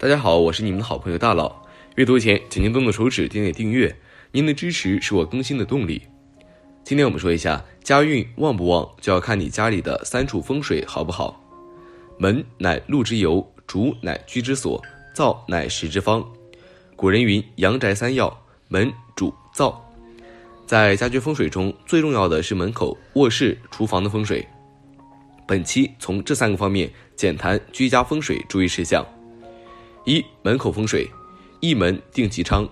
大家好，我是你们的好朋友大佬。阅读前，请您动动手指点点订阅，您的支持是我更新的动力。今天我们说一下家运旺不旺，就要看你家里的三处风水好不好。门乃路之由，主乃居之所，灶乃食之方。古人云：阳宅三要，门、主、灶。在家居风水中最重要的是门口、卧室、厨房的风水。本期从这三个方面简谈居家风水注意事项。一门口风水，一门定吉昌。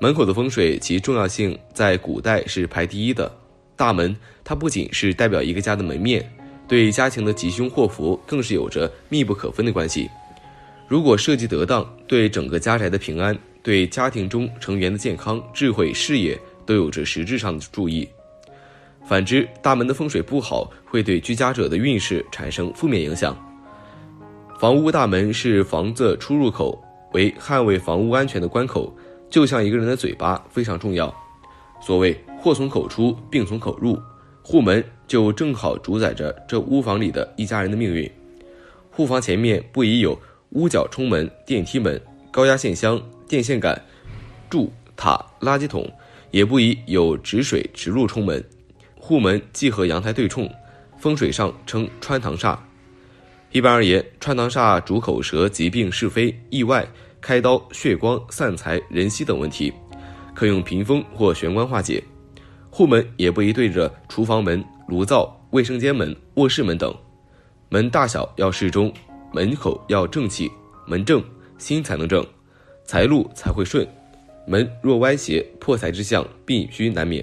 门口的风水其重要性在古代是排第一的。大门它不仅是代表一个家的门面，对家庭的吉凶祸福更是有着密不可分的关系。如果设计得当，对整个家宅的平安，对家庭中成员的健康、智慧、事业都有着实质上的注意。反之，大门的风水不好，会对居家者的运势产生负面影响。房屋大门是房子出入口，为捍卫房屋安全的关口，就像一个人的嘴巴非常重要。所谓祸从口出，病从口入，户门就正好主宰着这屋房里的一家人的命运。户房前面不宜有屋角冲门、电梯门、高压线箱、电线杆、柱塔、垃圾桶，也不宜有止水直路冲门。户门既和阳台对冲，风水上称穿堂煞。一般而言，穿堂煞主口舌、疾病、是非、意外、开刀、血光、散财、人息等问题，可用屏风或玄关化解。户门也不宜对着厨房门、炉灶、卫生间门、卧室门等。门大小要适中，门口要正气，门正心才能正，财路才会顺。门若歪斜，破财之象必须难免。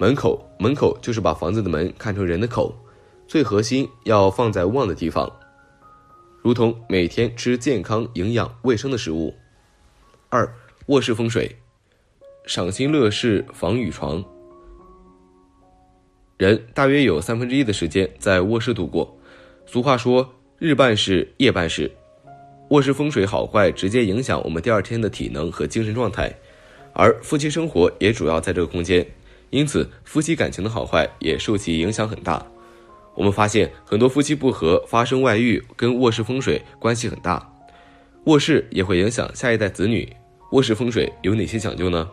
门口，门口就是把房子的门看成人的口。最核心要放在旺的地方，如同每天吃健康、营养、卫生的食物。二、卧室风水，赏心乐事，防雨床。人大约有三分之一的时间在卧室度过。俗话说“日办事，夜办事”，卧室风水好坏直接影响我们第二天的体能和精神状态，而夫妻生活也主要在这个空间，因此夫妻感情的好坏也受其影响很大。我们发现很多夫妻不和发生外遇，跟卧室风水关系很大。卧室也会影响下一代子女。卧室风水有哪些讲究呢？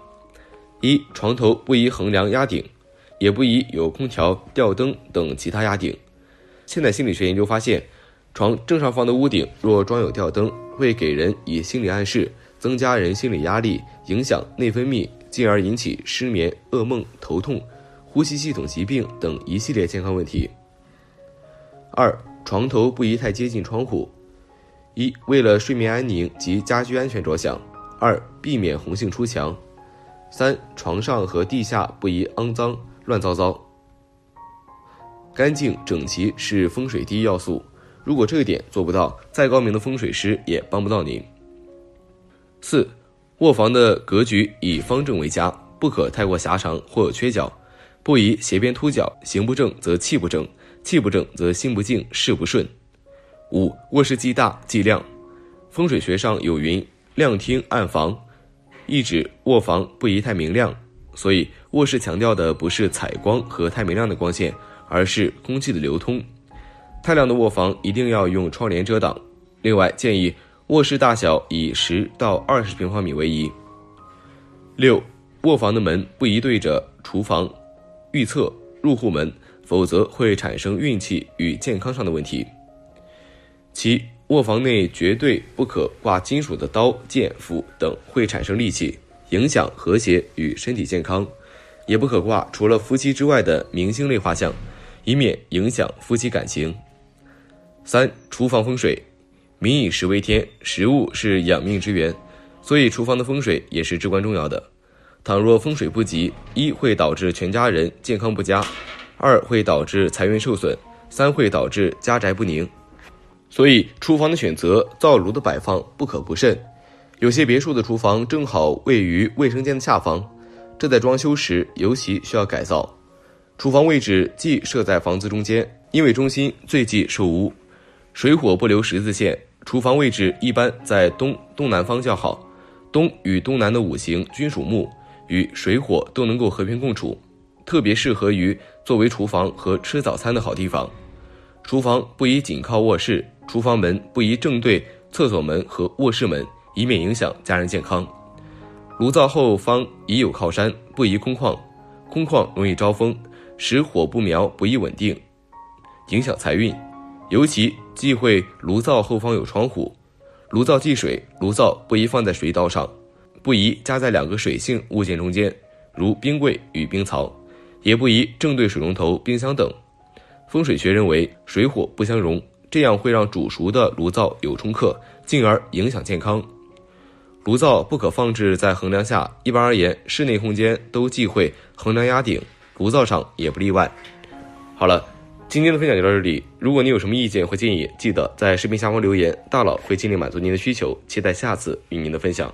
一、床头不宜横梁压顶，也不宜有空调、吊灯等其他压顶。现代心理学研究发现，床正上方的屋顶若装有吊灯，会给人以心理暗示，增加人心理压力，影响内分泌，进而引起失眠、噩梦、头痛、呼吸系统疾病等一系列健康问题。二床头不宜太接近窗户，一为了睡眠安宁及家居安全着想；二避免红杏出墙；三床上和地下不宜肮脏乱糟糟。干净整齐是风水第一要素，如果这一点做不到，再高明的风水师也帮不到您。四卧房的格局以方正为佳，不可太过狭长或有缺角，不宜斜边凸角，形不正则气不正。气不正则心不静，事不顺。五卧室既大既亮，风水学上有云：亮厅暗房，意指卧房不宜太明亮。所以卧室强调的不是采光和太明亮的光线，而是空气的流通。太亮的卧房一定要用窗帘遮挡。另外建议卧室大小以十到二十平方米为宜。六卧房的门不宜对着厨房、预测、入户门。否则会产生运气与健康上的问题。七，卧房内绝对不可挂金属的刀、剑、斧等，会产生戾气，影响和谐与身体健康；也不可挂除了夫妻之外的明星类画像，以免影响夫妻感情。三，厨房风水，民以食为天，食物是养命之源，所以厨房的风水也是至关重要的。倘若风水不吉，一会导致全家人健康不佳，二会导致财运受损，三会导致家宅不宁。所以，厨房的选择、灶炉的摆放不可不慎。有些别墅的厨房正好位于卫生间的下方，这在装修时尤其需要改造。厨房位置既设在房子中间，因为中心最忌受污，水火不留十字线。厨房位置一般在东东南方较好，东与东南的五行均属木。与水火都能够和平共处，特别适合于作为厨房和吃早餐的好地方。厨房不宜紧靠卧室，厨房门不宜正对厕所门和卧室门，以免影响家人健康。炉灶后方宜有靠山，不宜空旷，空旷容易招风，使火不苗不易稳定，影响财运。尤其忌讳炉灶后方有窗户。炉灶忌水，炉灶不宜放在水道上。不宜夹在两个水性物件中间，如冰柜与冰槽，也不宜正对水龙头、冰箱等。风水学认为水火不相容，这样会让煮熟的炉灶有冲克，进而影响健康。炉灶不可放置在横梁下，一般而言，室内空间都忌讳横梁压顶，炉灶上也不例外。好了，今天的分享就到这里。如果你有什么意见或建议，记得在视频下方留言，大佬会尽力满足您的需求。期待下次与您的分享。